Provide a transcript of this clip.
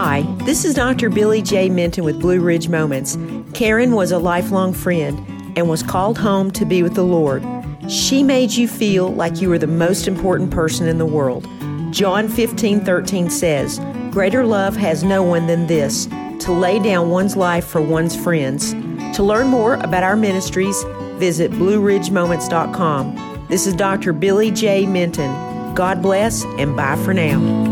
Hi, this is Dr. Billy J. Minton with Blue Ridge Moments. Karen was a lifelong friend and was called home to be with the Lord. She made you feel like you were the most important person in the world. John 15 13 says, Greater love has no one than this, to lay down one's life for one's friends. To learn more about our ministries, visit BlueRidgeMoments.com. This is Dr. Billy J. Minton. God bless and bye for now.